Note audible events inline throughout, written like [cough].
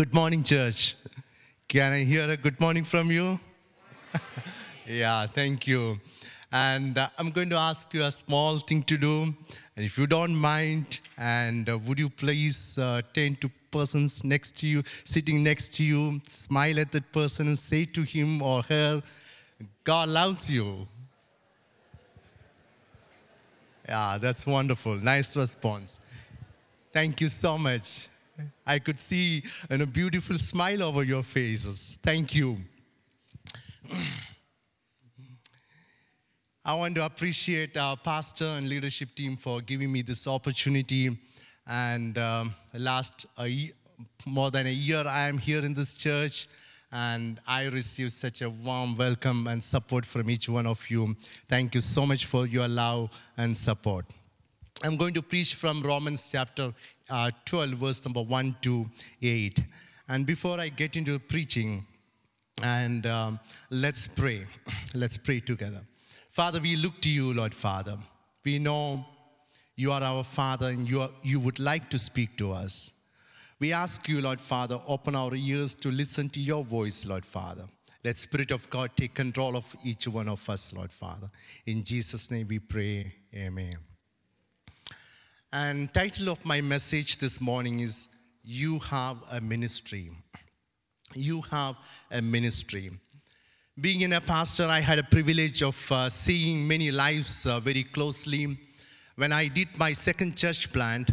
Good morning, church. Can I hear a good morning from you? [laughs] yeah, thank you. And uh, I'm going to ask you a small thing to do. And if you don't mind, and uh, would you please uh, turn to persons next to you, sitting next to you, smile at that person and say to him or her, God loves you. Yeah, that's wonderful. Nice response. Thank you so much. I could see a beautiful smile over your faces. Thank you. [clears throat] I want to appreciate our pastor and leadership team for giving me this opportunity. And um, last more than a year, I am here in this church, and I received such a warm welcome and support from each one of you. Thank you so much for your love and support. I'm going to preach from Romans chapter uh, 12, verse number 1 to 8. And before I get into preaching, and um, let's pray. [clears throat] Let's pray together. Father, we look to you, Lord Father. We know you are our Father and you, are, you would like to speak to us. We ask you, Lord Father, open our ears to listen to your voice, Lord Father. Let Spirit of God take control of each one of us, Lord Father. In Jesus' name we pray. Amen. And title of my message this morning is You Have a Ministry. You have a ministry. Being in a pastor, I had a privilege of uh, seeing many lives uh, very closely. When I did my second church plant,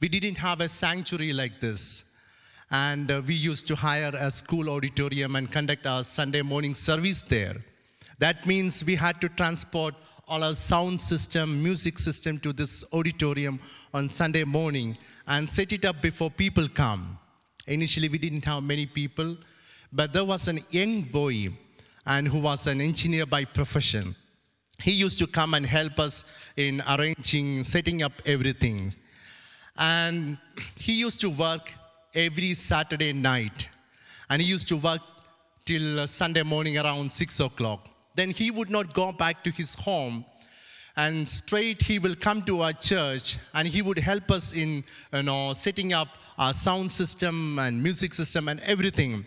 we didn't have a sanctuary like this. And uh, we used to hire a school auditorium and conduct our Sunday morning service there. That means we had to transport all our sound system, music system to this auditorium on Sunday morning and set it up before people come. Initially, we didn't have many people, but there was an young boy and who was an engineer by profession. He used to come and help us in arranging, setting up everything. And he used to work every Saturday night. And he used to work till Sunday morning around six o'clock then he would not go back to his home. And straight he will come to our church and he would help us in you know setting up our sound system and music system and everything.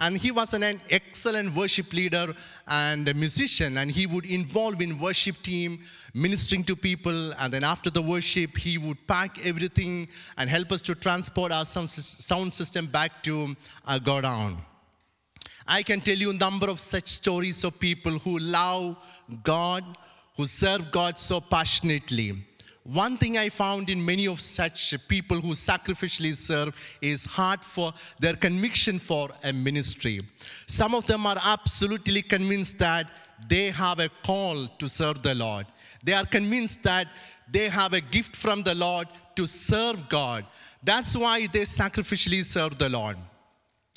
And he was an excellent worship leader and a musician and he would involve in worship team ministering to people. And then after the worship he would pack everything and help us to transport our sound system back to our godown I can tell you a number of such stories of people who love God, who serve God so passionately. One thing I found in many of such people who sacrificially serve is heart for their conviction for a ministry. Some of them are absolutely convinced that they have a call to serve the Lord. They are convinced that they have a gift from the Lord to serve God. That's why they sacrificially serve the Lord.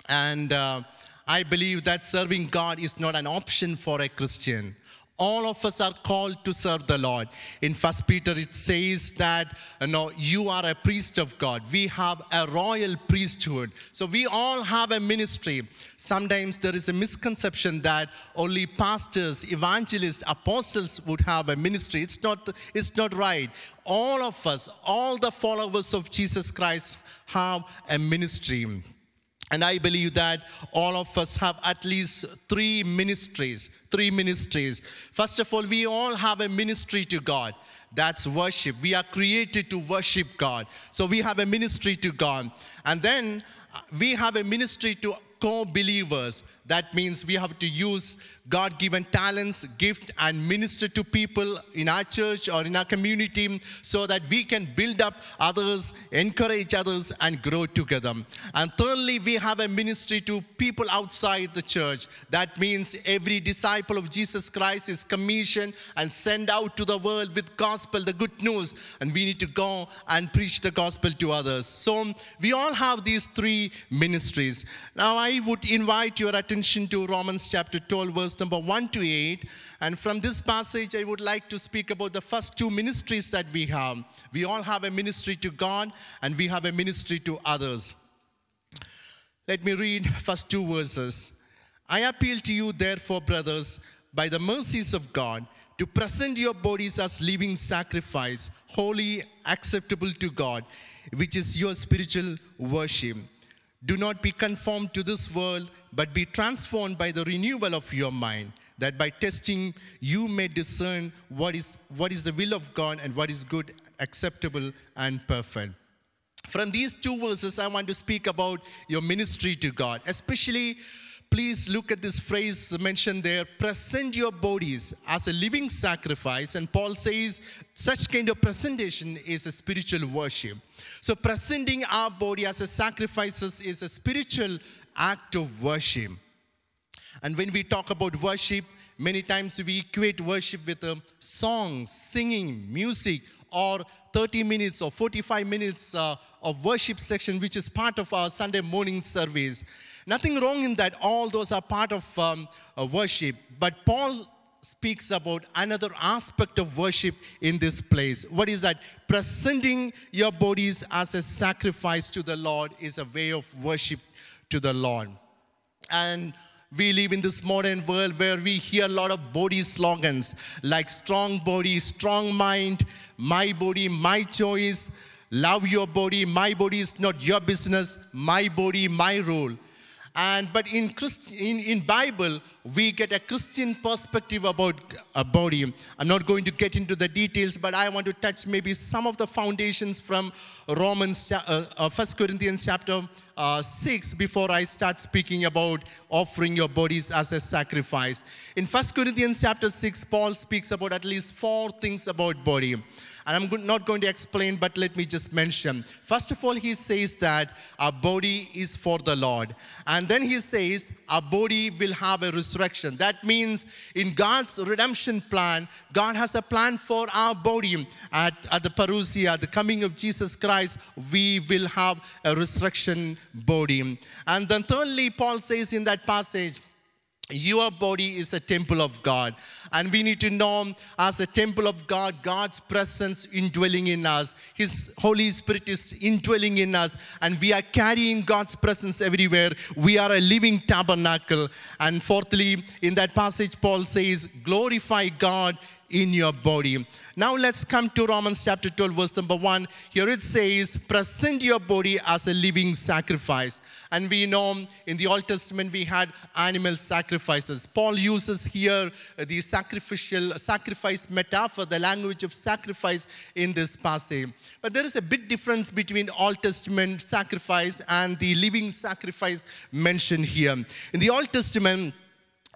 And uh, I believe that serving God is not an option for a Christian. All of us are called to serve the Lord. In First Peter, it says that you know you are a priest of God. We have a royal priesthood. So we all have a ministry. Sometimes there is a misconception that only pastors, evangelists, apostles would have a ministry. It's not, it's not right. All of us, all the followers of Jesus Christ have a ministry. And I believe that all of us have at least three ministries. Three ministries. First of all, we all have a ministry to God. That's worship. We are created to worship God. So we have a ministry to God. And then uh, we have a ministry to co believers. That means we have to use God given talents, gift, and minister to people in our church or in our community so that we can build up others, encourage others, and grow together. And thirdly, we have a ministry to people outside the church. That means every disciple of Jesus Christ is commissioned and sent out to the world with gospel, the good news, and we need to go and preach the gospel to others. So we all have these three ministries. Now, I would invite your attention attention to Romans chapter 12, verse number 1 to 8. And from this passage, I would like to speak about the first two ministries that we have. We all have a ministry to God, and we have a ministry to others. Let me read first two verses. I appeal to you, therefore, brothers, by the mercies of God, to present your bodies as living sacrifice, holy, acceptable to God, which is your spiritual worship. Do not be conformed to this world, but be transformed by the renewal of your mind, that by testing you may discern what is, what is the will of God and what is good, acceptable, and perfect. From these two verses, I want to speak about your ministry to God, especially please look at this phrase mentioned there. Present your bodies as a living sacrifice. And paul says such kind of presentation is a spiritual worship. So presenting our body as a sacrifice is a spiritual act of worship. And when we talk about worship many times we equate worship with um, songs singing music or 30 minutes or 45 minutes uh, of worship section, which is part of our Sunday morning service. Nothing wrong in that. All those are part of um, uh, worship. But Paul speaks about another aspect of worship in this place. What is that? Presenting your bodies as a sacrifice to the Lord is a way of worship to the Lord. And we live in this modern world where we hear a lot of body slogans like strong body, strong mind, my body, my choice, love your body, my body is not your business, my body, my rule. And but in, Christ, in, in Bible, we get a Christian perspective about a body. I'm not going to get into the details, but I want to touch maybe some of the foundations from Romans, uh, uh, 1 Corinthians chapter uh, 6 before I start speaking about offering your bodies as a sacrifice. In 1 Corinthians chapter 6, Paul speaks about at least four things about body. And I'm not going to explain, but let me just mention. First of all, he says that our body is for the Lord. And then he says our body will have a resurrection. That means in God's redemption plan, God has a plan for our body. At, at the parousia, the coming of Jesus Christ, we will have a resurrection body. And then thirdly, Paul says in that passage, your body is a temple of God. And we need to know as a temple of God, God's presence indwelling in us. His Holy Spirit is indwelling in us. And we are carrying God's presence everywhere. We are a living tabernacle. And fourthly, in that passage, Paul says, glorify God in your body. Now let's come to Romans chapter 12, verse number 1. Here it says, present your body as a living sacrifice. And we know in the Old Testament we had animal sacrifices. Paul uses here the sacrificial sacrifice metaphor, the language of sacrifice in this passage. But there is a big difference between Old Testament sacrifice and the living sacrifice mentioned here. In the Old Testament,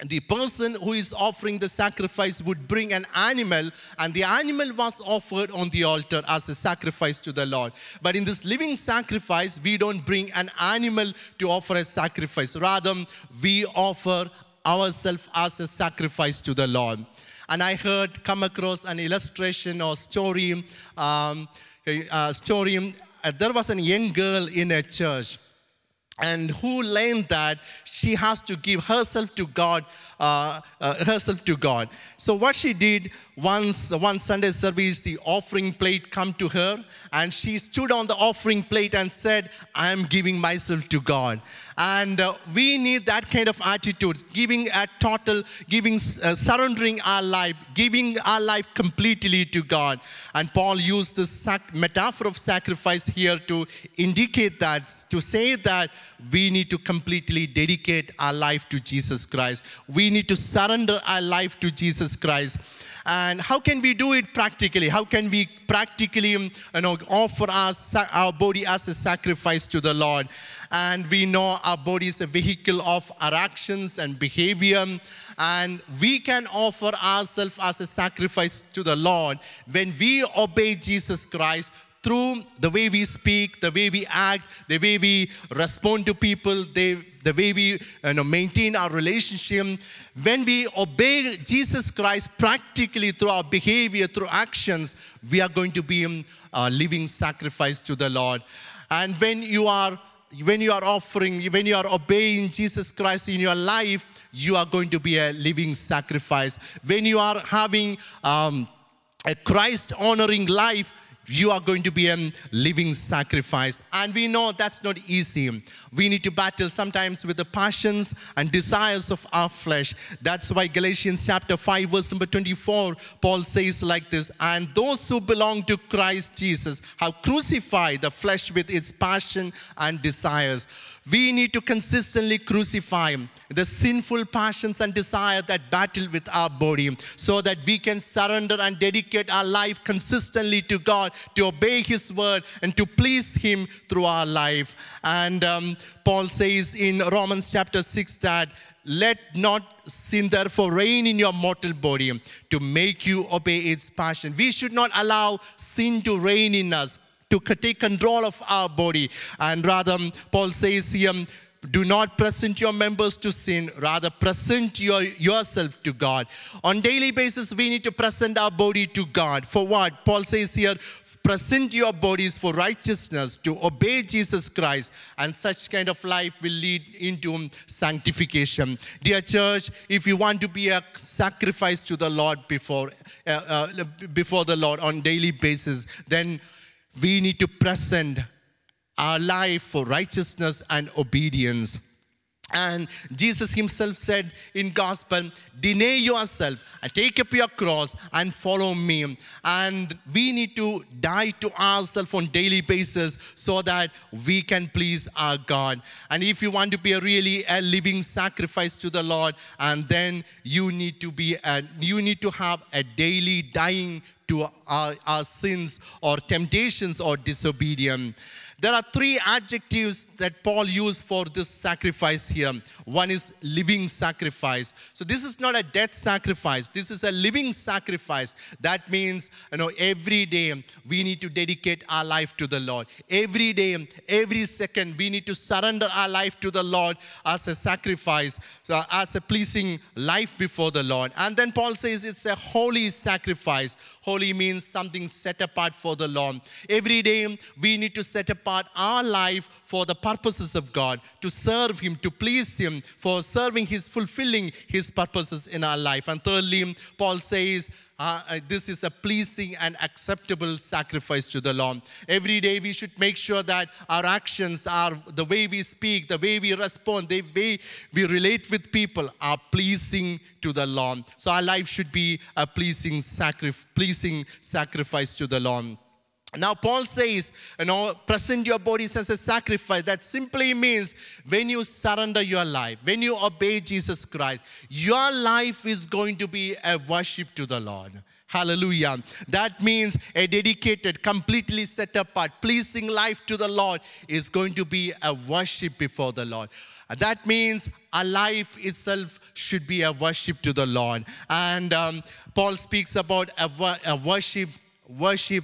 the person who is offering the sacrifice would bring an animal, and the animal was offered on the altar as a sacrifice to the Lord. But in this living sacrifice, we don't bring an animal to offer a sacrifice. Rather, we offer ourselves as a sacrifice to the Lord. And I heard, come across an illustration or story. Um, a story. Uh, there was a young girl in a church and who learned that she has to give herself to God, uh, uh, herself to God. So what she did once, one Sunday service, the offering plate come to her, and she stood on the offering plate and said, "I am giving myself to God." And uh, we need that kind of attitude, giving a total, giving, uh, surrendering our life, giving our life completely to God. And Paul used sac- metaphor of sacrifice here to indicate that, to say that we need to completely dedicate our life to Jesus Christ. We need to surrender our life to Jesus Christ. And how can we do it practically? How can we practically you know, offer our, our body as a sacrifice to the Lord? And we know our body is a vehicle of our actions and behavior. And we can offer ourselves as a sacrifice to the Lord when we obey Jesus Christ through the way we speak, the way we act, the way we respond to people, the, the way we you know, maintain our relationship. When we obey Jesus Christ practically through our behavior, through actions, we are going to be a living sacrifice to the Lord. And when you are when you are offering, when you are obeying Jesus Christ in your life, you are going to be a living sacrifice. When you are having um, a Christ honoring life, you are going to be a living sacrifice. And we know that's not easy. We need to battle sometimes with the passions and desires of our flesh. That's why Galatians chapter 5, verse number 24, Paul says like this And those who belong to Christ Jesus have crucified the flesh with its passion and desires. We need to consistently crucify the sinful passions and desire that battle with our body so that we can surrender and dedicate our life consistently to God, to obey His word, and to please Him through our life. And um, Paul says in Romans chapter 6 that let not sin therefore reign in your mortal body to make you obey its passion. We should not allow sin to reign in us to take control of our body. And rather, Paul says here, do not present your members to sin rather present your, yourself to god. On daily basis we need to present our body to god. For what? Paul says here present your bodies for righteousness to obey jesus christ and such kind of life will lead into sanctification. Dear church if you want to be a sacrifice to the lord before uh, uh, before the lord on daily basis then we need to present our life for righteousness and obedience. And Jesus himself said in gospel, deny yourself and take up your cross and follow me. And we need to die to ourselves on daily basis so that we can please our God. And if you want to be a really a living sacrifice to the Lord, and then you need to be a, you need to have a daily dying to our, our sins or temptations or disobedience. There are three adjectives that Paul used for this sacrifice here. One is living sacrifice. So this is not a death sacrifice. This is a living sacrifice. That means, you know, every day we need to dedicate our life to the Lord. Every day, every second, we need to surrender our life to the Lord as a sacrifice, so as a pleasing life before the Lord. And then Paul says it's a holy sacrifice. Holy means something set apart for the Lord. Every day we need to set apart our life for the purposes of God, to serve Him, to please Him, for serving His, fulfilling His purposes in our life. And thirdly, Paul says, uh, uh, this is a pleasing and acceptable sacrifice to the Lord. Every day we should make sure that our actions are the way we speak, the way we respond, the way we relate with people are pleasing to the Lord. So our life should be a pleasing, sacri- pleasing sacrifice to the Lord. Now, Paul says, you know, present your bodies as a sacrifice. That simply means when you surrender your life, when you obey Jesus Christ, your life is going to be a worship to the Lord. Hallelujah. That means a dedicated, completely set apart, pleasing life to the Lord is going to be a worship before the Lord. That means a life itself should be a worship to the Lord. And um, Paul speaks about a, a worship, worship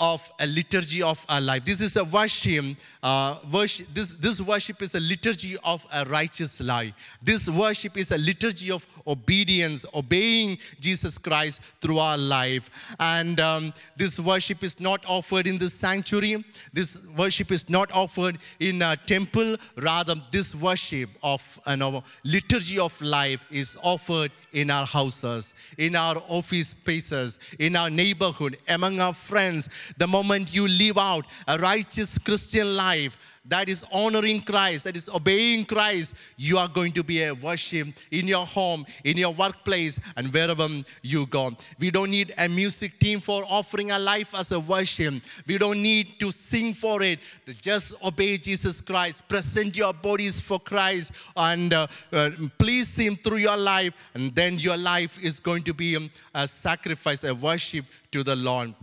of a liturgy of our life. This is a worship, uh, worship this, this worship is a liturgy of a righteous life. This worship is a liturgy of obedience, obeying Jesus Christ through our life. And um, this worship is not offered in the sanctuary. This worship is not offered in a temple. Rather, this worship of you know, liturgy of life is offered in our houses, in our office spaces, in our neighborhood, among our friends. The moment you live out a righteous Christian life, that is honoring Christ, that is obeying Christ, you are going to be a worship in your home, in your workplace, and wherever you go. We don't need a music team for offering a life as a worship. We don't need to sing for it. Just obey Jesus Christ, present your bodies for Christ, and uh, uh, please Him through your life, and then your life is going to be a sacrifice, a worship to the Lord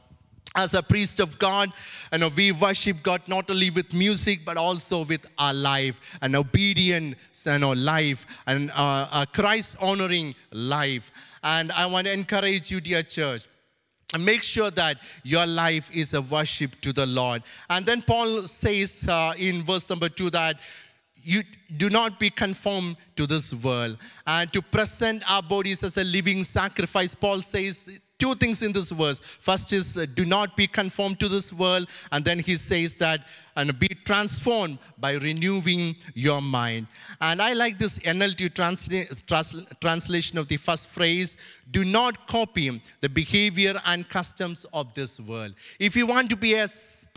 as a priest of God, know, we worship God not only with music but also with our life, an obedient you know, life, and uh, a Christ honoring life. And I want to encourage you, dear church. And make sure that your life is a worship to the Lord. And then Paul says uh, in verse number two that you do not be conformed to this world and to present our bodies as a living sacrifice. Paul says two things in this verse. First is uh, do not be conformed to this world, and then he says that and be transformed by renewing your mind. And I like this NLT transla- translation of the first phrase do not copy the behavior and customs of this world. If you want to be a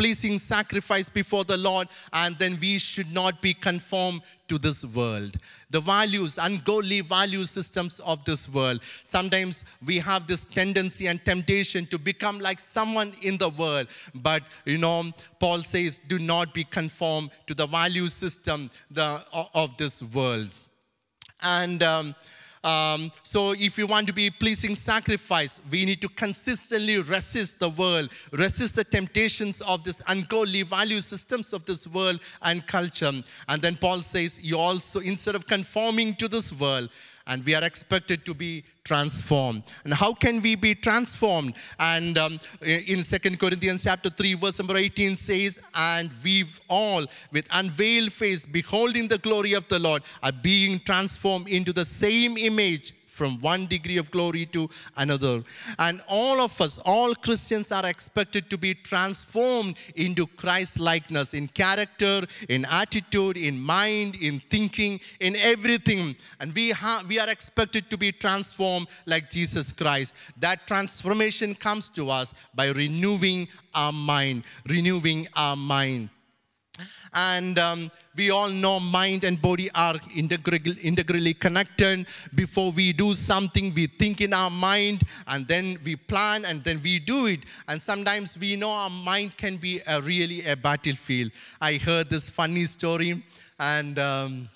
pleasing sacrifice before the Lord, and then we should not be conformed to this world. The values, ungodly value systems of this world. Sometimes we have this tendency and temptation to become like someone in the world. But, you know, Paul says, do not be conformed to the value system the, of this world. And um, um, so, if you want to be pleasing sacrifice, we need to consistently resist the world, resist the temptations of this ungodly value systems of this world and culture. And then Paul says, you also, instead of conforming to this world, and we are expected to be transformed. And how can we be transformed? And um, in Second Corinthians chapter 3, verse number 18 says, And we've all, with unveiled face, beholding the glory of the Lord, are being transformed into the same image from one degree of glory to another. And all of us, all Christians, are expected to be transformed into Christ likeness in character, in attitude, in mind, in thinking, in everything. And we, ha- we are expected to be transformed like Jesus Christ. That transformation comes to us by renewing our mind, renewing our mind. And um, we all know mind and body are integrally, integrally connected. Before we do something, we think in our mind and then we plan and then we do it. And sometimes we know our mind can be a, really a battlefield. I heard this funny story and um,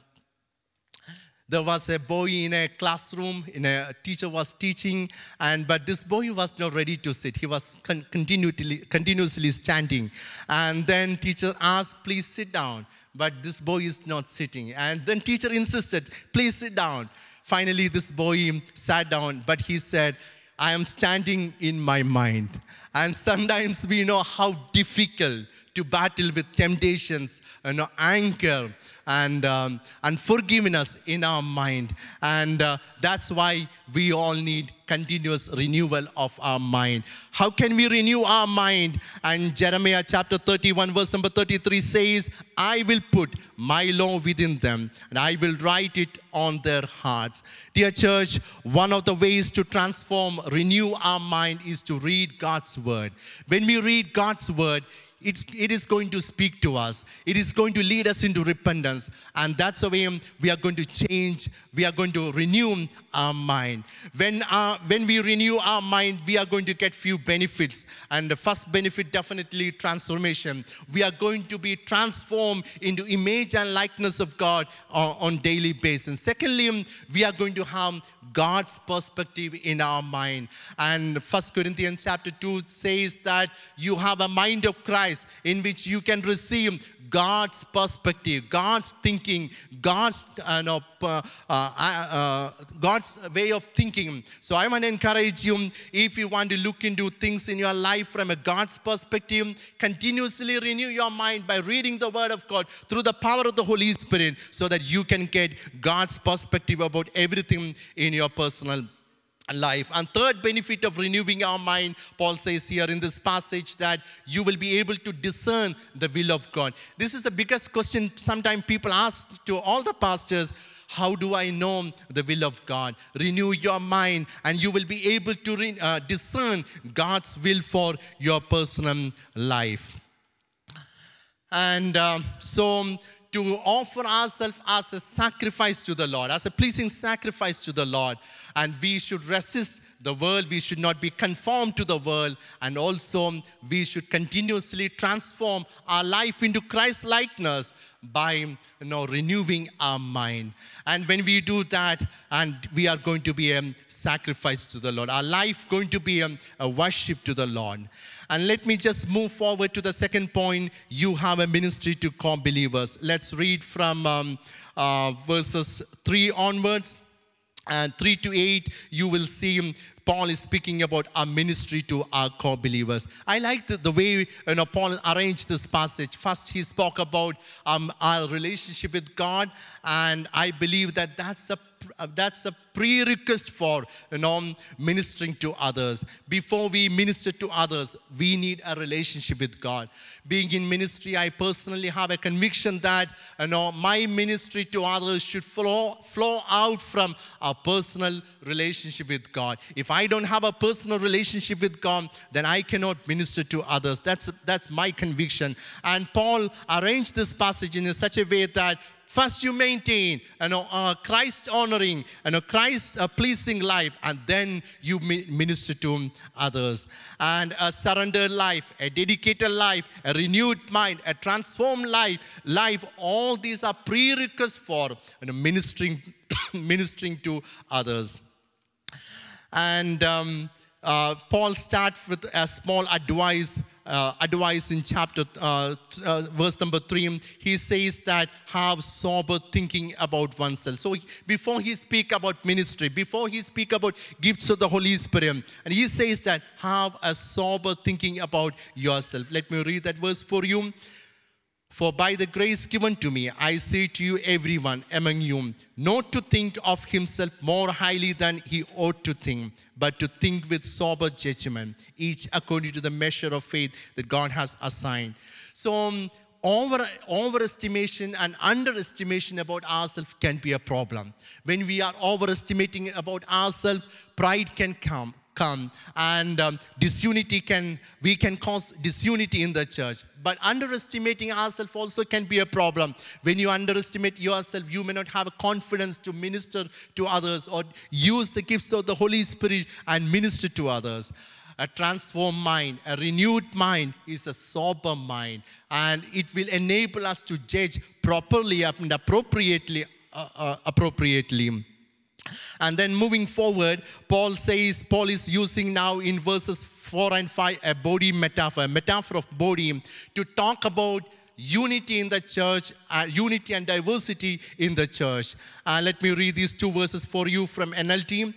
there was a boy in a classroom in a, teacher was teaching and but this boy was not ready to sit. He was con- continually continuously standing. And then teacher asked please sit down. But this boy is not sitting. And then teacher insisted please sit down. Finally this boy sat down but he said i am standing in my mind. And sometimes we know how difficult to battle with temptations and anger and, um, and forgiveness in our mind. And uh, that's why we all need continuous renewal of our mind. How can we renew our mind? And Jeremiah chapter 31, verse number 33 says, I will put my law within them and I will write it on their hearts. Dear church, one of the ways to transform, renew our mind is to read God's word. When we read God's word, it's, it is going to speak to us. It is going to lead us into repentance. And that's the way we are going to change. We are going to renew our mind. When, our, when we renew our mind, we are going to get few benefits. And the first benefit, definitely transformation. We are going to be transformed into image and likeness of God on, on daily basis. Secondly, we are going to have God's perspective in our mind. And First Corinthians chapter 2 says that you have a mind of Christ in which you can receive God's perspective, God's thinking, God's, uh, no, uh, uh, God's way of thinking. So I want to encourage you if you want to look into things in your life from a God's perspective, continuously renew your mind by reading the Word of God through the power of the Holy Spirit so that you can get God's perspective about everything in your personal life. And third benefit of renewing our mind, Paul says here in this passage that you will be able to discern the will of God. This is the biggest question sometimes people ask to all the pastors. How do I know the will of God? Renew your mind, and you will be able to re- uh, discern God's will for your personal life. And uh, so, to offer ourselves as a sacrifice to the Lord, as a pleasing sacrifice to the Lord. And we should resist the world, we should not be conformed to the world, and also we should continuously transform our life into Christ likeness by you know, renewing our mind. And when we do that, and we are going to be a sacrifice to the Lord, our life going to be a, a worship to the Lord. And let me just move forward to the second point. You have a ministry to co believers. Let's read from um, uh, verses 3 onwards and 3 to 8 you will see Paul is speaking about our ministry to our core believers. I like the, way you know, Paul arranged this passage. First, he spoke about um, our relationship with God, and I believe that that's a Uh, that's a prerequisite for you know, ministering to others. Before we minister to others, we need a relationship with God. Being in ministry, I personally have a conviction that you know, my ministry to others should flow, flow out from a personal relationship with God. If I don't have a personal relationship with God, then I cannot minister to others. That's, that's my conviction. And Paul arranged this passage in such a way that First, you maintain you know, a Christ honoring and a Christ pleasing life, and then you minister to others. And a surrendered life, a dedicated life, a renewed mind, a transformed life, life. All these are prerequisites for you know, ministering, [coughs] ministering to others. And um, uh, Paul starts with a small advice uh, advice in chapter, uh, uh, verse number three, he says that have sober thinking about oneself. So before he speak about ministry, before he speak about gifts of the Holy Spirit, and he says that have a sober thinking about yourself. Let me read that verse for you. For by the grace given to me, I say to you, everyone among you, not to think of himself more highly than he ought to think, but to think with sober judgment, each according to the measure of faith that God has assigned. So, um, over, overestimation and underestimation about ourselves can be a problem. When we are overestimating about ourselves, pride can come come and um, disunity can we can cause disunity in the church but underestimating ourselves also can be a problem when you underestimate yourself you may not have a confidence to minister to others or use the gifts of the holy spirit and minister to others a transformed mind, a renewed mind is a sober mind, and it will enable us to judge properly and appropriately. Uh, uh, appropriately. And then moving forward, Paul says, Paul is using now in verses 4 and 5 a body metaphor, a metaphor of body to talk about unity in the church, uh, unity and diversity in the church. Uh, let me read these two verses for you from NLT.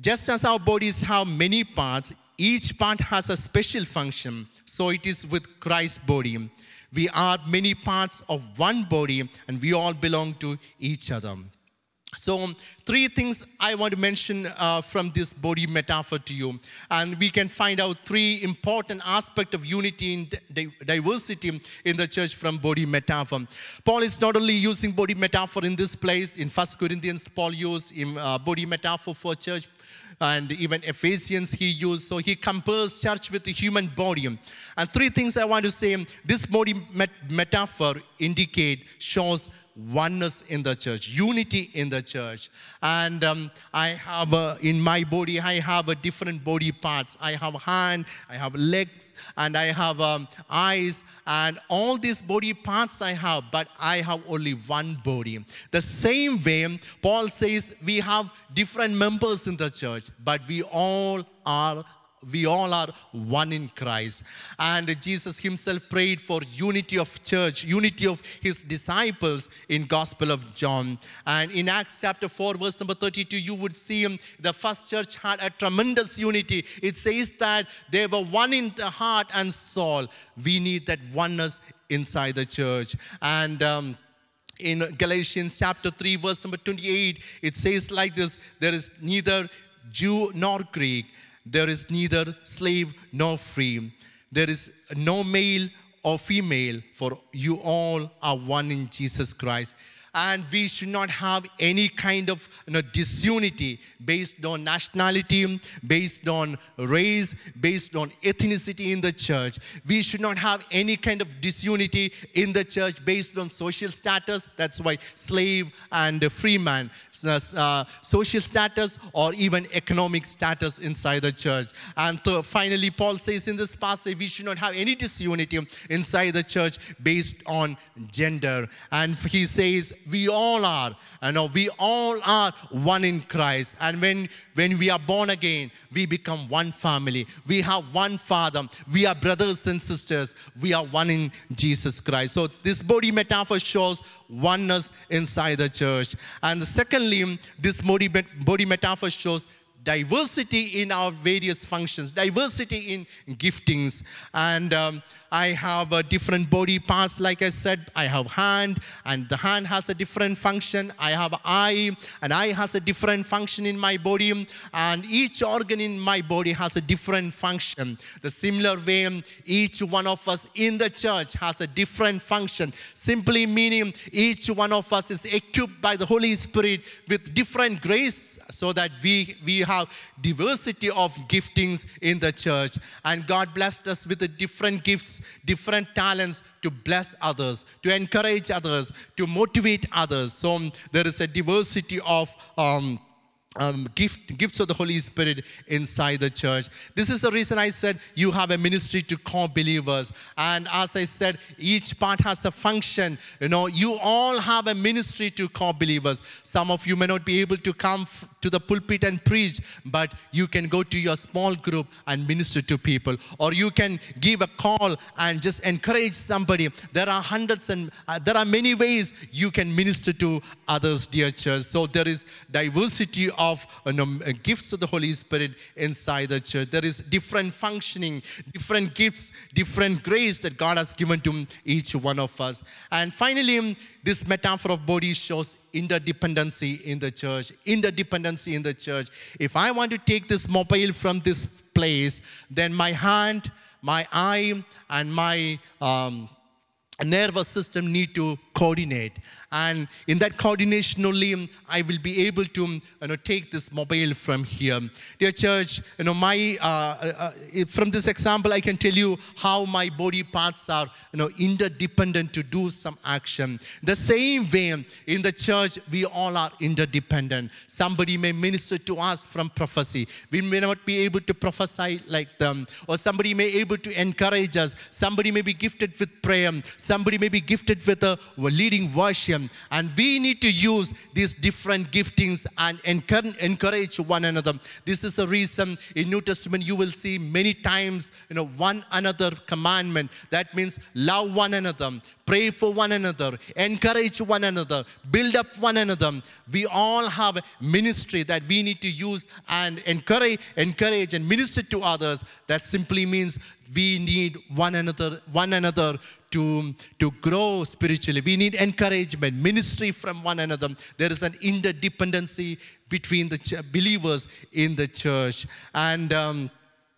Just as our bodies have many parts, each part has a special function. So it is with Christ's body. We are many parts of one body and we all belong to each other. So, three things I want to mention uh, from this body metaphor to you. And we can find out three important aspects of unity and di- diversity in the church from body metaphor. Paul is not only using body metaphor in this place, in First Corinthians, Paul used in, uh, body metaphor for church and even Ephesians he used. So he compares church with the human body. And three things I want to say this body met- metaphor indicate, shows oneness in the church, unity in the church. And um, I have a, in my body, I have a different body parts. I have hand, I have legs, and I have um, eyes, and all these body parts I have, but I have only one body. The same way, Paul says we have different members in the church, but we all are we all are one in Christ. And Jesus himself prayed for unity of church, unity of his disciples in Gospel of John. And in Acts chapter 4, verse number 32, you would see um, the first church had a tremendous unity. It says that they were one in the heart and soul. We need that oneness inside the church. And um, in Galatians chapter 3, verse number 28, it says like this there is neither Jew nor Greek there is neither slave nor free. There is no male or female, for you all are one in Jesus Christ and we should not have any kind of you know, disunity based on nationality, based on race, based on ethnicity in the church. We should not have any kind of disunity in the church based on social status. That's why slave and free man, uh, social status, or even economic status inside the church. And th- finally, Paul says in this passage, we should not have any disunity inside the church based on gender. And he says, we all are. You know, we all are one in Christ. And when, when we are born again, we become one family. We have one Father. We are brothers and sisters. We are one in Jesus Christ. So this body metaphor shows oneness inside the church. And secondly, this body, body metaphor shows diversity in our various functions, diversity in giftings. And um, I have a different body parts, like I said. I have hand, and the hand has a different function. I have eye, and eye has a different function in my body. And each organ in my body has a different function. The similar way, each one of us in the church has a different function. Simply meaning each one of us is equipped by the Holy Spirit with different grace so that we, we have diversity of giftings in the church. And God blessed us with the different gifts, different talents to bless others, to encourage others, to motivate others. So um, there is a diversity of um, um, gift, gifts of the Holy Spirit inside the church. This is the reason I said you have a ministry to core believers. And as I said, each part has a function. You know, you all have a ministry to core believers. Some of you may not be able to come f- to the pulpit and preach, but you can go to your small group and minister to people. Or you can give a call and just encourage somebody. There are hundreds and uh, there are many ways you can minister to others, dear church. So there is diversity of you know, uh, gifts of the Holy Spirit inside the church. There is different functioning, different gifts, different grace that God has given to each one of us. And finally, this metaphor of body shows interdependency in the church. Interdependency in the church. If I want to take this mobile from this place, then my hand, my eye, and my um, nervous system need to coordinate. And in that coordination only i will be able to you know take this mobile from here. Dear church you know my uh, uh, uh, from this example i can tell you how my body parts are you know interdependent to do some action. The same way in the church we all are interdependent. Somebody may minister to us from prophecy. We may not be able to prophesy like them. Or somebody may able to encourage us. Somebody may be gifted with prayer Somebody may be gifted with a leading worship, and we need to use these different giftings and encourage one another. This is a reason in New Testament you will see many times, you know, one another commandment. That means love one another, pray for one another, encourage one another, build up one another. We all have ministry that we need to use and encourage, encourage and minister to others. That simply means we need one another, one another to, to grow spiritually. We need encouragement, ministry from one another. There is an interdependency between the ch- believers in the church. And um,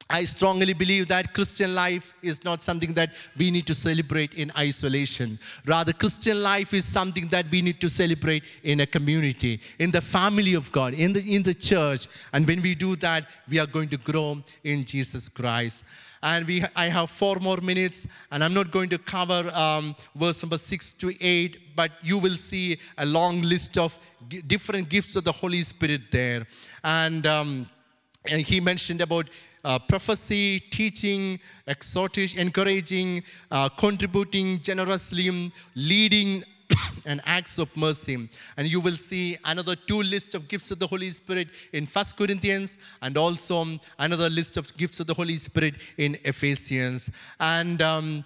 I strongly believe that Christian life is not something that we need to celebrate in isolation. Rather, Christian life is something that we need to celebrate in a community, in the family of God, in the, in the church. And when we do that, we are going to grow in Jesus Christ. And we, I have four more minutes, and I'm not going to cover um, verse number six to eight, but you will see a long list of g- different gifts of the Holy Spirit there. And, um, and he mentioned about uh, prophecy, teaching, exhorting, encouraging, uh, contributing generously, leading, and acts of mercy. And you will see another two lists of gifts of the Holy Spirit in First Corinthians and also another list of gifts of the Holy Spirit in Ephesians. And um,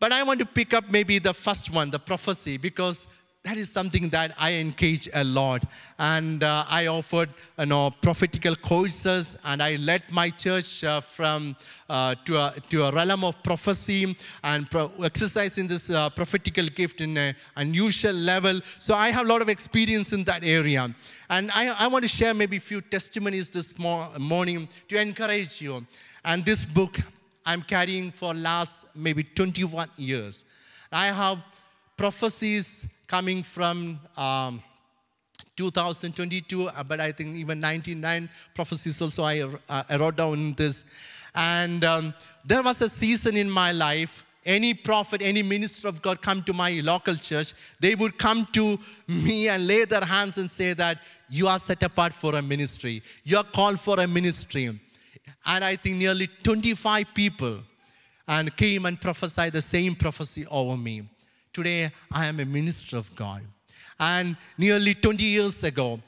but I want to pick up maybe the first one, the prophecy, because that is something that I engage a lot. And uh, I offered you know, prophetical courses, and I led my church uh, from uh, to, a, to a realm of prophecy and pro- exercising this uh, prophetical gift in an unusual level. So I have a lot of experience in that area. And I, I want to share maybe a few testimonies this morning to encourage you. And this book I'm carrying for last maybe 21 years. I have prophecies coming from um, 2022, uh, but I think even 99 prophecies also I, uh, I wrote down this. And um, there was a season in my life any prophet, any minister of God come to my local church, they would come to me and lay their hands and say that you are set apart for a ministry. You are called for a ministry. And I think nearly 25 people and came and prophesied the same prophecy over me. Today, I am a minister of God. And nearly 20 years ago,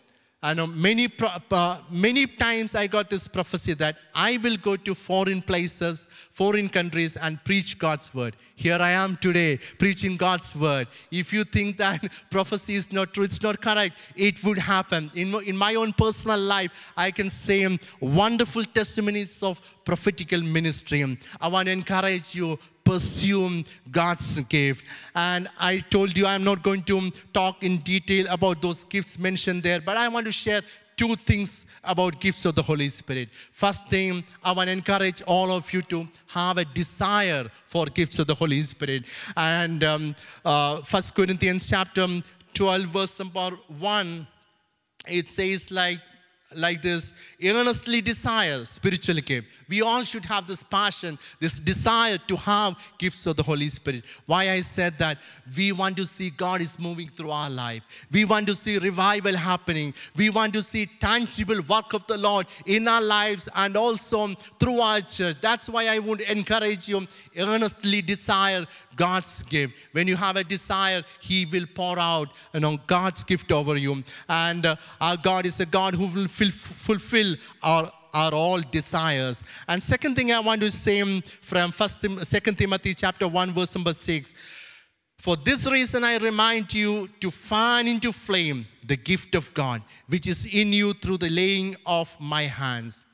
I know many, uh, many times I got this prophecy that I will go to foreign places, foreign countries, and preach God's word. Here I am today preaching God's word. If you think that [laughs] prophecy is not true, it's not correct, it would happen. In, in my own personal life, I can say um, wonderful testimonies of prophetical ministry. I want to encourage you pursue God's gift. And I told you I'm not going to talk in detail about those gifts mentioned there, but I want to share two things about gifts of the Holy Spirit. First thing, I want to encourage all of you to have a desire for gifts of the Holy Spirit. And um, uh, First Corinthians chapter 12, verse number 1, it says like, like this earnestly desire spiritual gift. We all should have this passion, this desire to have gifts of the Holy Spirit. Why I said that we want to see God is moving through our life. We want to see revival happening. We want to see tangible work of the Lord in our lives and also through our church. That's why I would encourage you earnestly desire God's gift. When you have a desire, He will pour out you know, God's gift over you. And uh, our God is a God who will fulfill our our all desires. And second thing I want to say from First, Second Timothy chapter one verse number six. For this reason, I remind you to fan into flame the gift of God, which is in you through the laying of my hands.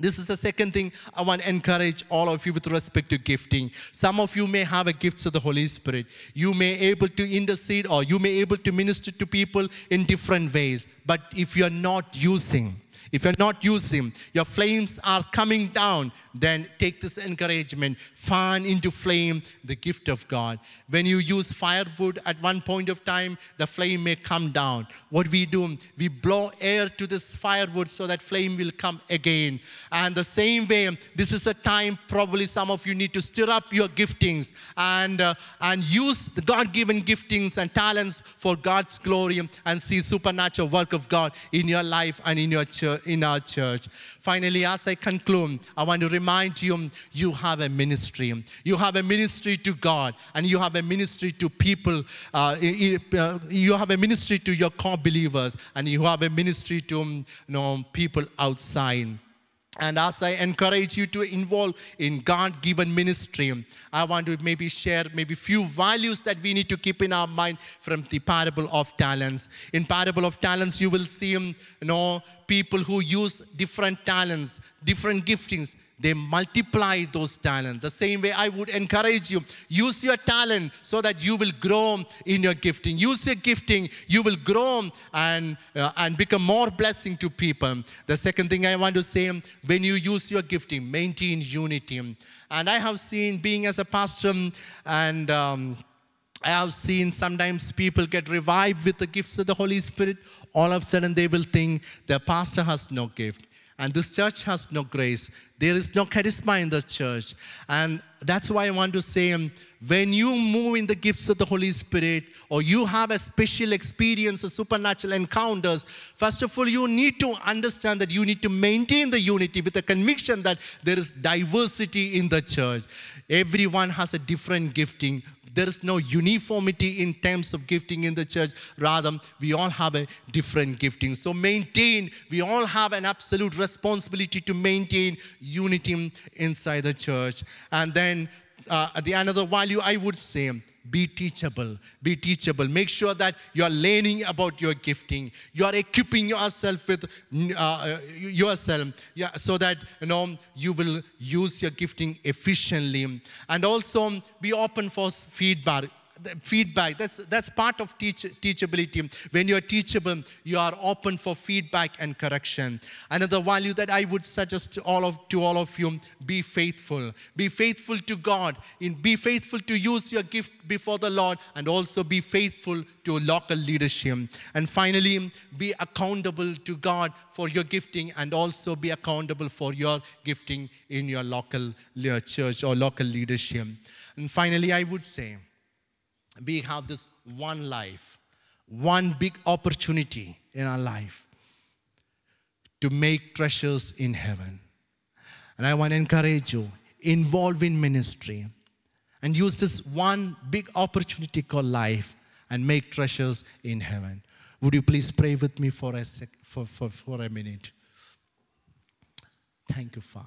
This is the second thing I want to encourage all of you with respect to gifting. Some of you may have a gift of the Holy Spirit. You may able to intercede or you may able to minister to people in different ways. But if you're not using, if you're not using, your flames are coming down, then take this encouragement, fan into flame the gift of God. When you use firewood at one point of time, the flame may come down. What we do, we blow air to this firewood so that flame will come again. And the same way, this is a time probably some of you need to stir up your giftings and, uh, and use the God-given giftings and talents for God's glory and see supernatural work of God in your life and in your church in our church. Finally, as I conclude, I want to remind you you have a ministry. You have a ministry to God, and you have a ministry to people. Uh, you have a ministry to your co believers, and you have a ministry to you know, people outside. And as I encourage you to involve in God-given ministry, I want to maybe share maybe few values that we need to keep in our mind from the parable of talents. In parable of talents, you will see you know people who use different talents, different giftings they multiply those talents. The same way I would encourage you use your talent so that you will grow in your gifting. Use your gifting, you will grow and, uh, and become more blessing to people. The second thing I want to say when you use your gifting, maintain unity. And I have seen being as a pastor and um, I have seen sometimes people get revived with the gifts of the Holy Spirit. All of a sudden, they will think their pastor has no gift and this church has no grace. There is no charisma in the church. And that's why I want to say um, when you move in the gifts of the Holy Spirit or you have a special experience of supernatural encounters, first of all, you need to understand that you need to maintain the unity with the conviction that there is diversity in the church. Everyone has a different gifting there is no uniformity in terms of gifting in the church. Rather, we all have a different gifting. So maintain, we all have an absolute responsibility to maintain unity inside the church. And then uh, the another value I would say be teachable. Be teachable. Make sure that you are learning about your gifting. You are equipping yourself with uh, yourself yeah, so that you know you will use your gifting efficiently. And also be open for feedback feedback. That's, that's part of teach, teachability. When you're teachable, you are open for feedback and correction. Another value that I would suggest to all of, to all of you, be faithful. Be faithful to God. In, be faithful to use your gift before the Lord and also be faithful to local leadership. And finally, be accountable to God for your gifting and also be accountable for your gifting in your local church or local leadership. And finally, I would say, we have this one life, one big opportunity in our life to make treasures in heaven. And I want to encourage you, involve in ministry and use this one big opportunity called life and make treasures in heaven. Would you please pray with me for a, sec, for, for, for a minute? Thank you, Father.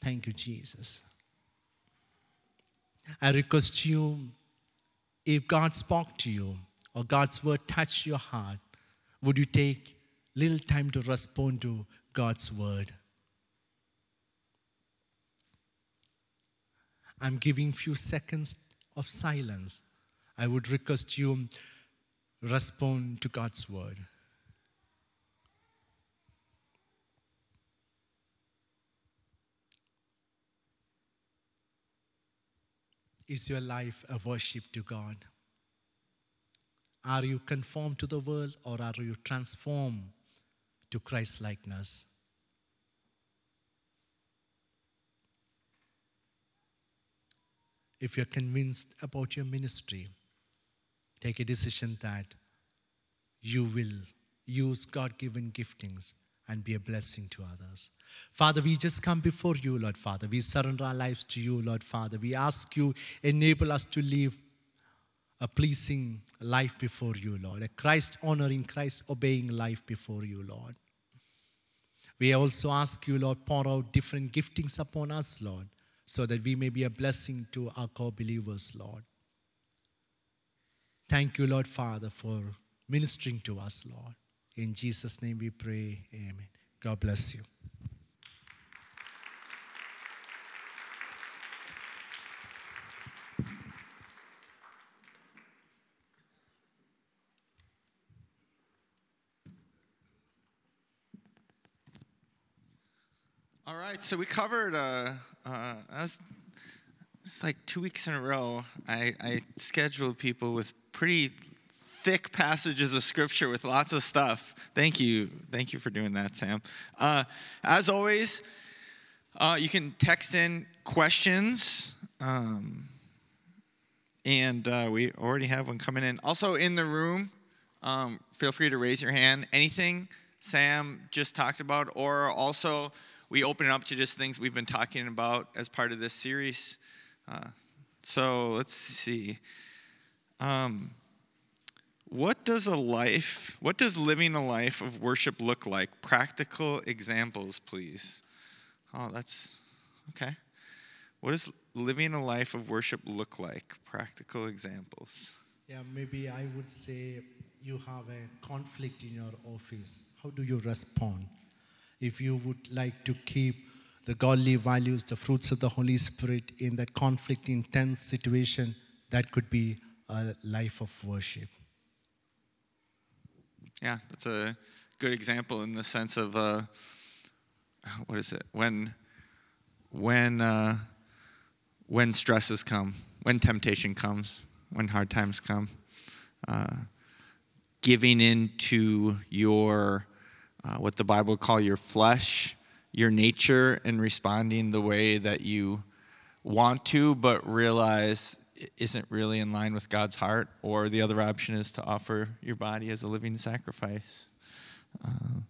Thank you, Jesus. I request you if God spoke to you or God's word touched your heart, would you take little time to respond to God's word? I'm giving few seconds of silence. I would request you respond to God's word. Is your life a worship to God? Are you conformed to the world or are you transformed to Christ likeness. If you're convinced about your ministry, take a decision that you will use God given giftings and be a blessing to others. Father, we just come before you, Lord Father. We surrender our lives to you, Lord Father. We ask you, enable us to live a pleasing life before you, Lord, a Christ honoring, Christ obeying life before you, Lord. We also ask you, Lord, pour out different giftings upon us, Lord, so that we may be a blessing to our co believers, Lord. Thank you, Lord Father, for ministering to us, Lord. In Jesus' name we pray. Amen. God bless you. All right, so we covered. Uh, uh, was, it's like two weeks in a row. I, I scheduled people with pretty thick passages of scripture with lots of stuff. Thank you. Thank you for doing that, Sam. Uh, as always, uh, you can text in questions. Um, and uh, we already have one coming in. Also, in the room, um, feel free to raise your hand. Anything Sam just talked about, or also we open it up to just things we've been talking about as part of this series. Uh, so let's see. Um, what does a life, what does living a life of worship look like? Practical examples, please. Oh, that's okay. What does living a life of worship look like? Practical examples. Yeah, maybe I would say you have a conflict in your office. How do you respond? If you would like to keep the godly values, the fruits of the Holy Spirit in that conflict, intense situation, that could be a life of worship. Yeah, that's a good example in the sense of uh, what is it? When when uh, when stresses come, when temptation comes, when hard times come, uh, giving into your uh, what the Bible would call your flesh, your nature, and responding the way that you want to, but realize isn't really in line with God's heart, or the other option is to offer your body as a living sacrifice. Uh,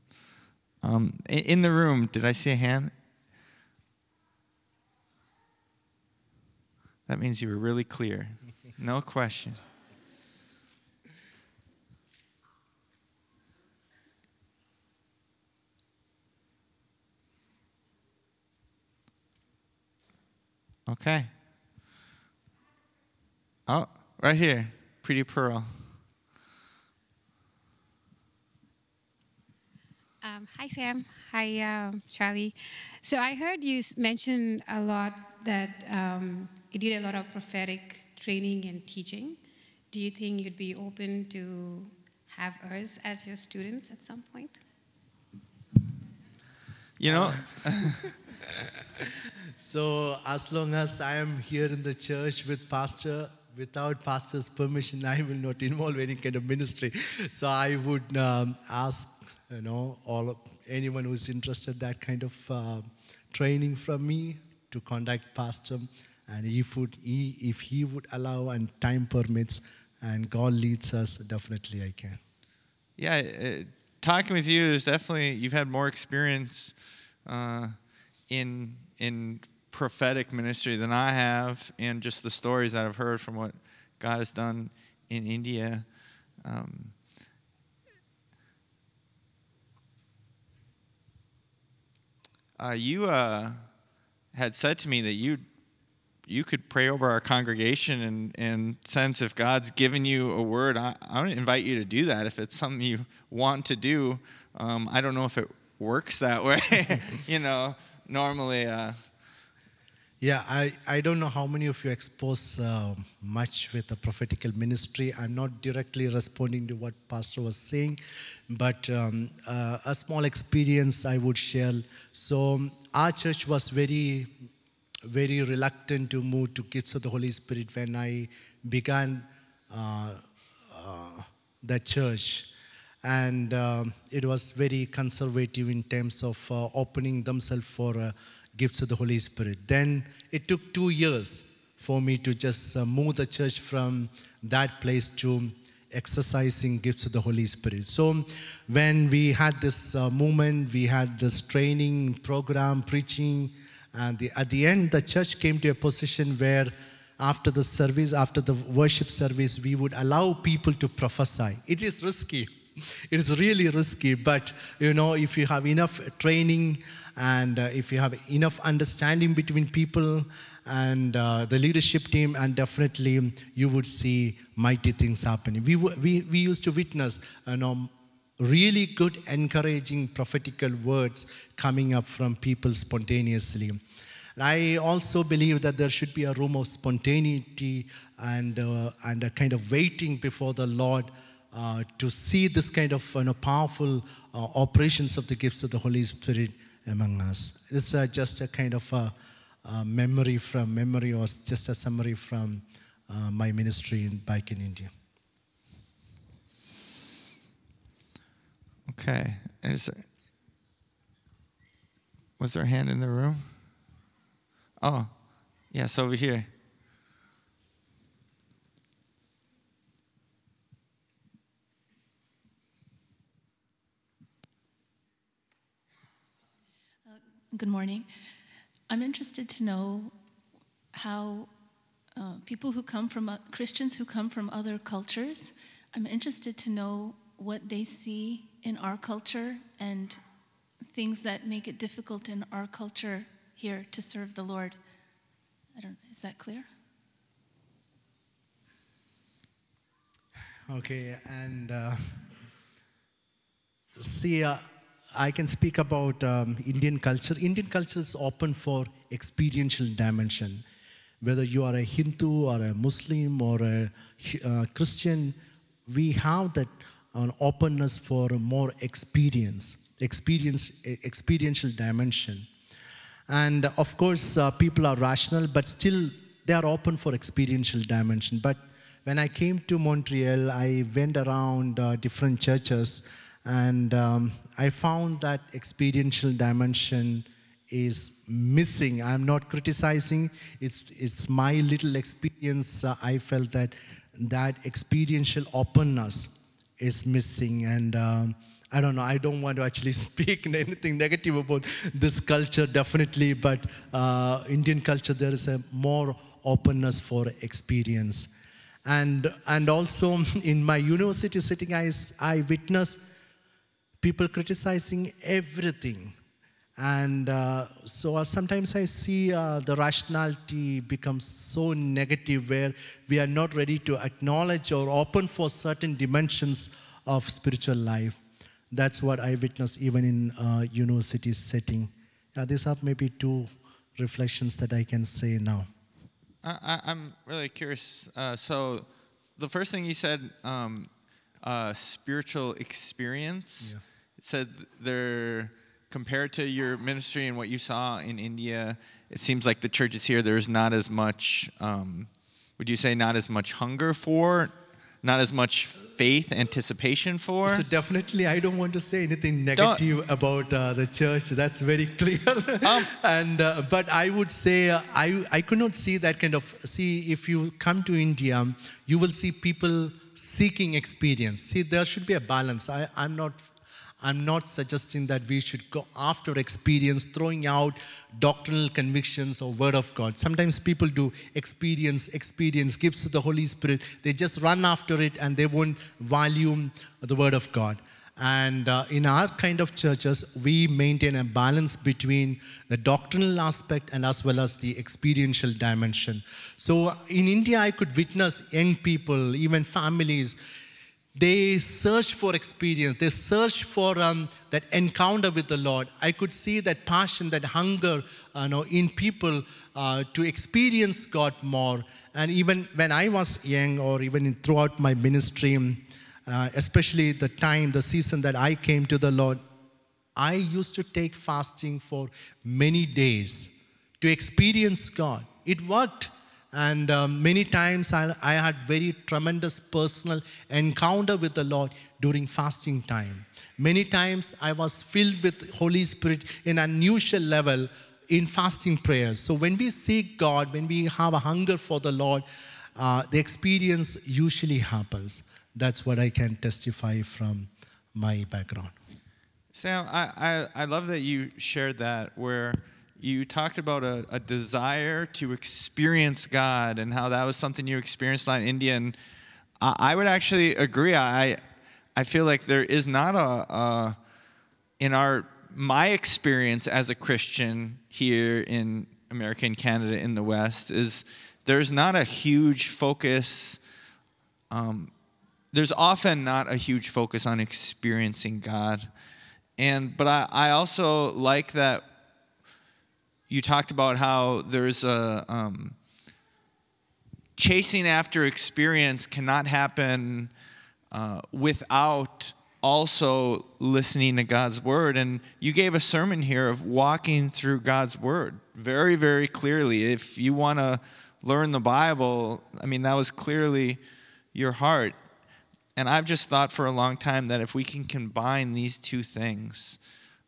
um, in the room, did I see a hand? That means you were really clear. No [laughs] question. Okay. Oh, right here, Pretty Pearl. Um, hi, Sam. Hi, uh, Charlie. So I heard you mention a lot that um, you did a lot of prophetic training and teaching. Do you think you'd be open to have us as your students at some point? You know. [laughs] so as long as I am here in the church with Pastor, without pastor's permission, I will not involve any kind of ministry. So I would um, ask, you know, all of, anyone who's interested that kind of uh, training from me to contact pastor, and if would he, if he would allow and time permits, and God leads us, definitely I can. Yeah, uh, talking with you is definitely you've had more experience uh, in in prophetic ministry than I have, and just the stories that I've heard from what God has done in India. Um, uh, you uh, had said to me that you you could pray over our congregation and, and sense if God's given you a word. I, I would invite you to do that if it's something you want to do. Um, I don't know if it works that [laughs] way. you know, normally uh, yeah, I, I don't know how many of you expose uh, much with the prophetical ministry. I'm not directly responding to what Pastor was saying, but um, uh, a small experience I would share. So, um, our church was very, very reluctant to move to Gifts of the Holy Spirit when I began uh, uh the church. and um, it was very conservative in terms of uh, opening themselves for uh, gifts of the Holy Spirit. Then it took two years for me to just uh, move the church from that place to exercising gifts of the Holy Spirit. So when we had this uh, movement, we had this training program, preaching, and the, at the end, the church came to a position where after the service, after the worship service, we would allow people to prophesy. It is risky. It is really risky, but you know, if you have enough training and uh, if you have enough understanding between people and uh, the leadership team, and definitely you would see mighty things happening. We, we, we used to witness you know, really good, encouraging prophetical words coming up from people spontaneously. I also believe that there should be a room of spontaneity and, uh, and a kind of waiting before the Lord uh, to see this kind of you know, powerful uh, operations of the gifts of the Holy Spirit among us. It's uh, just a kind of a, a, memory from memory or just a summary from uh, my ministry in, back in India. Okay. Is there, was there a hand in the room? Oh, yes, over here. Good morning. I'm interested to know how uh, people who come from uh, Christians who come from other cultures, I'm interested to know what they see in our culture and things that make it difficult in our culture here to serve the Lord. I don't is that clear? Okay, and uh, see, uh, I can speak about um, Indian culture. Indian culture is open for experiential dimension. Whether you are a Hindu or a Muslim or a uh, Christian, we have that openness for more experience, experience, experiential dimension. And of course, uh, people are rational, but still they are open for experiential dimension. But when I came to Montreal, I went around uh, different churches and um, I found that experiential dimension is missing. I'm not criticizing, it's, it's my little experience. Uh, I felt that that experiential openness is missing. And um, I don't know, I don't want to actually [laughs] speak anything negative about this culture, definitely, but uh, Indian culture, there is a more openness for experience. And, and also [laughs] in my university setting, I, I witnessed people criticizing everything. And uh, so uh, sometimes I see uh, the rationality becomes so negative where we are not ready to acknowledge or open for certain dimensions of spiritual life. That's what I witness even in uh, university setting. these are maybe two reflections that I can say now. I, am really curious. Uh, so, the first thing you said, um, uh, spiritual experience. Yeah said they're compared to your ministry and what you saw in India. It seems like the churches here there's not as much. Um, would you say not as much hunger for? Not as much faith, anticipation for. So definitely, I don't want to say anything negative don't. about uh, the church. That's very [laughs] clear. Um, and uh, but I would say uh, I I could not see that kind of see if you come to India, you will see people seeking experience. See, there should be a balance. I I'm not I'm not suggesting that we should go after experience, throwing out doctrinal convictions or word of God. Sometimes people do experience, experience, gifts to the Holy Spirit. They just run after it and they won't value the word of God. And uh, in our kind of churches, we maintain a balance between the doctrinal aspect and as well as the experiential dimension. So in India, I could witness young people, even families, they search for experience. They search for um, that encounter with the Lord. I could see that passion, that hunger uh, you know, in people uh, to experience God more. And even when I was young, or even throughout my ministry, uh, especially the time, the season that I came to the Lord, I used to take fasting for many days to experience God. It worked. And um, many times I, I had very tremendous personal encounter with the Lord during fasting time. Many times I was filled with Holy Spirit in unusual level in fasting prayers. So when we seek God, when we have a hunger for the Lord, uh, the experience usually happens. That's what I can testify from my background. Sam, I, I, I love that you shared that where you talked about a, a desire to experience God and how that was something you experienced in India. And I, I would actually agree. I, I feel like there is not a, a, in our, my experience as a Christian here in America and Canada in the West is there's not a huge focus. Um, there's often not a huge focus on experiencing God. And but I, I also like that you talked about how there's a um, chasing after experience cannot happen uh, without also listening to God's word. And you gave a sermon here of walking through God's word very, very clearly. If you want to learn the Bible, I mean, that was clearly your heart. And I've just thought for a long time that if we can combine these two things,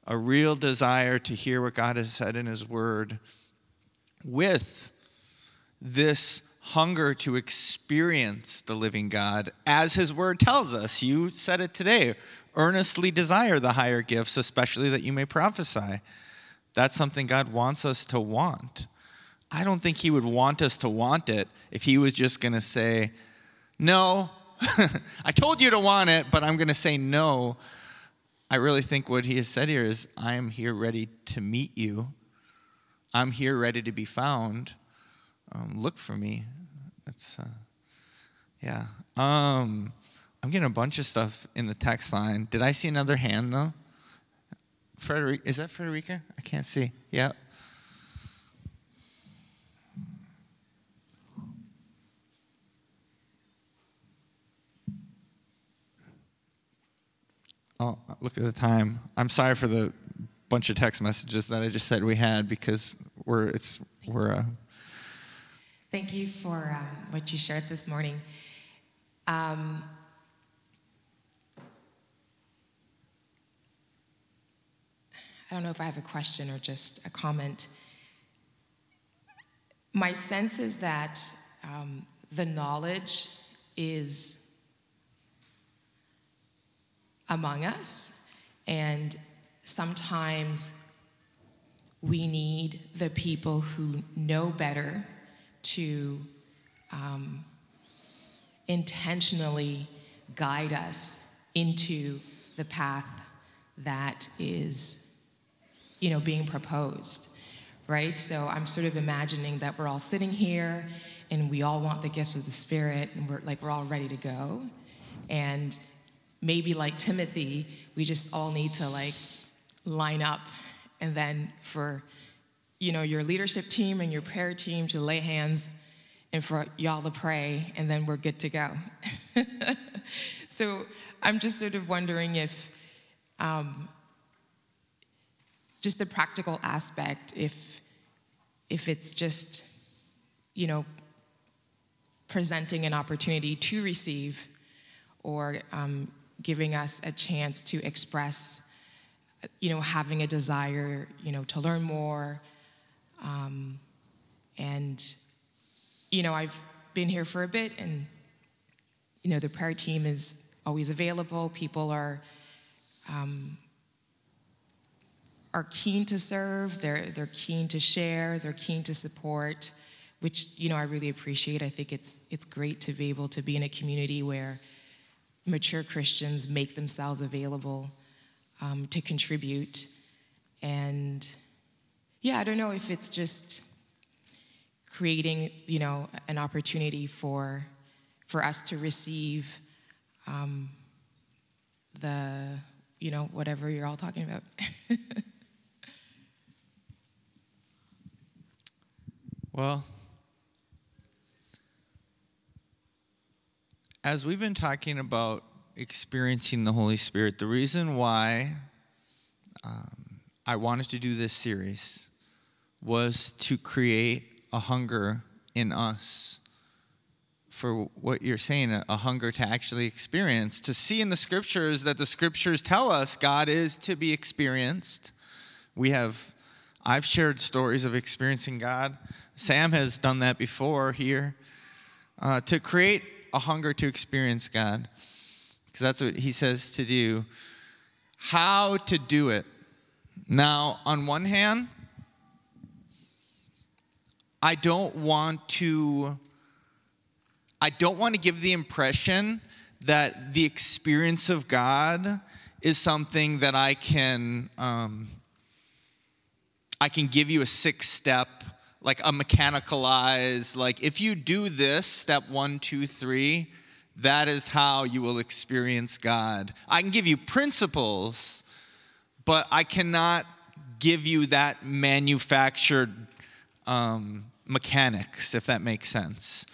a real desire to hear what God has said in His Word with this hunger to experience the living God as His Word tells us. You said it today earnestly desire the higher gifts, especially that you may prophesy. That's something God wants us to want. I don't think He would want us to want it if He was just going to say, No, [laughs] I told you to want it, but I'm going to say no I really think what he has said here is I am here ready to meet you. I'm here ready to be found. Um, look for me. That's, uh, yeah. Um, I'm getting a bunch of stuff in the text line. Did I see another hand though? Frederica, is that Frederica? I can't see. Yeah. Oh, look at the time. I'm sorry for the bunch of text messages that I just said we had because we're it's we're. Uh... Thank you for um, what you shared this morning. Um, I don't know if I have a question or just a comment. My sense is that um, the knowledge is among us, and sometimes we need the people who know better to um, intentionally guide us into the path that is, you know, being proposed, right? So I'm sort of imagining that we're all sitting here and we all want the gifts of the Spirit and we're like, we're all ready to go. And maybe like Timothy, we just all need to like line up and then for you know your leadership team and your prayer team to lay hands and for y'all to pray and then we're good to go. [laughs] so I'm just sort of wondering if um, just the practical aspect, if if it's just you know presenting an opportunity to receive or um, giving us a chance to express, you know, having a desire, you know, to learn more. Um, and, you know, I've been here for a bit, and, you know, the prayer team is always available. People are, um, are keen to serve, they're, they're keen to share, they're keen to support, which, you know, I really appreciate. I think it's, it's great to be able to be in a community where mature Christians make themselves available um, to contribute. And yeah, I don't know if it's just creating, you know, an opportunity for for us to receive um, the, you know, whatever you're all talking about. [laughs] well, as we've been talking about experiencing the Holy Spirit, the reason why um, I wanted to do this series was to create a hunger in us for what you're saying a, hunger to actually experience, to see in the scriptures that the scriptures tell us God is to be experienced. We have, I've shared stories of experiencing God. Sam has done that before here. Uh, to create a hunger to experience God, because that's what he says to do. How to do it. Now, on one hand, I don't want to I don't want to give the impression that the experience of God is something that I can um, I can give you a six step like a mechanicalized like if you do this step one two three that is how you will experience God. I can give you principles, but I cannot give you that manufactured um, mechanics, if that makes sense.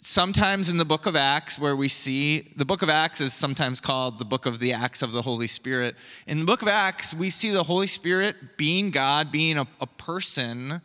Sometimes in the book of Acts, where we see the book of Acts is sometimes called the book of the Acts of the Holy Spirit. In the book of Acts, we see the Holy Spirit being God, being a, a person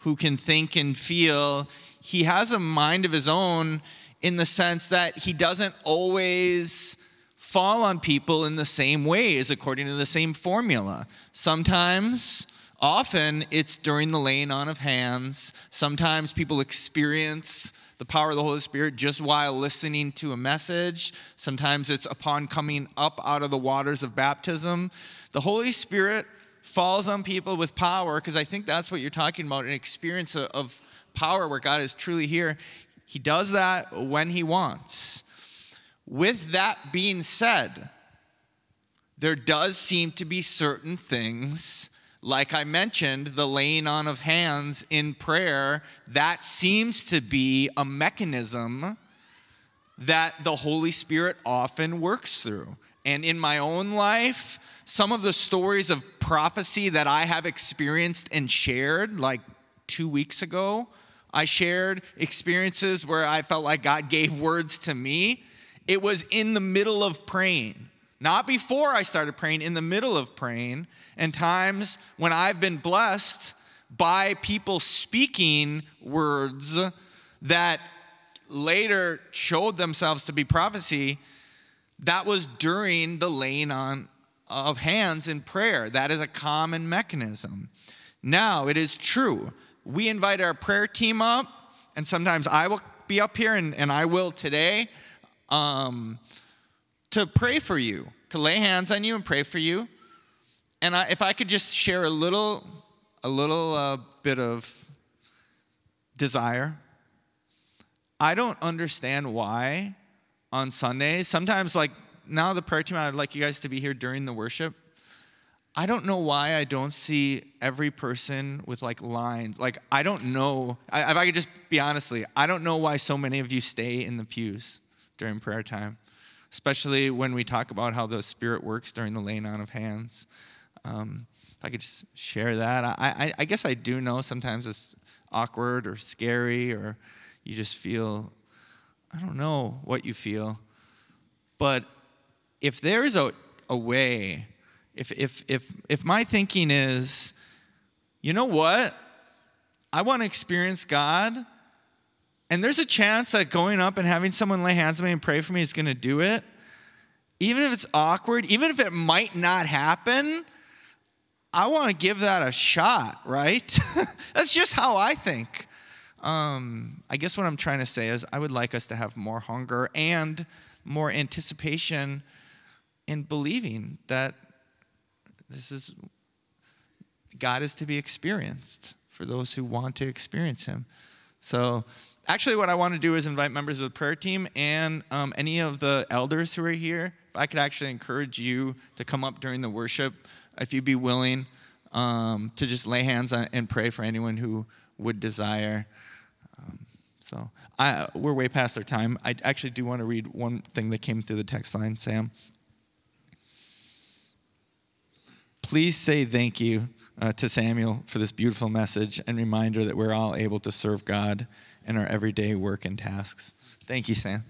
who can think and feel. He has a mind of his own in the sense that he doesn't always fall on people in the same ways according to the same formula. Sometimes Often it's during the laying on of hands. Sometimes people experience the power of the Holy Spirit just while listening to a message. Sometimes it's upon coming up out of the waters of baptism. The Holy Spirit falls on people with power because I think that's what you're talking about an experience of power where God is truly here. He does that when He wants. With that being said, there does seem to be certain things like I mentioned, the laying on of hands in prayer, that seems to be a mechanism that the Holy Spirit often works through. And in my own life, some of the stories of prophecy that I have experienced and shared, like two weeks ago, I shared experiences where I felt like God gave words to me. It was in the middle of praying. Not before I started praying, in the middle of praying, and times when I've been blessed by people speaking words that later showed themselves to be prophecy. That was during the laying on of hands in prayer. That is a common mechanism. Now, it is true. We invite our prayer team up, and sometimes I will be up here, and, and I will today. Um, to pray for you, to lay hands on you and pray for you. And I, if I could just share a little, a little uh, bit of desire. I don't understand why on Sundays, sometimes like now the prayer team, I would like you guys to be here during the worship. I don't know why I don't see every person with like lines. Like, I don't know. I, if I could just be honestly, I don't know why so many of you stay in the pews during prayer time especially when we talk about how the Spirit works during the laying on of hands. Um, if I could just share that. I, I, I guess I do know sometimes it's awkward or scary, or you just feel, I don't know what you feel. But if there's a, a way, if, if, if, if my thinking is, you know what? I want to experience God and there's a chance that going up and having someone lay hands on me and pray for me is going to do it. Even if it's awkward, even if it might not happen, I want to give that a shot, right? [laughs] That's just how I think. Um, I guess what I'm trying to say is I would like us to have more hunger and more anticipation in believing that this is God is to be experienced for those who want to experience Him. So actually, what I want to do is invite members of the prayer team and um, any of the elders who are here. If I could actually encourage you to come up during the worship, if you'd be willing um, to just lay hands on and pray for anyone who would desire. So I, we're way past our time. I actually do want to read one thing that came through the text line, Sam. Please say thank you uh, to Samuel for this beautiful message and reminder that we're all able to serve God in our everyday work and tasks. Thank you, Sam.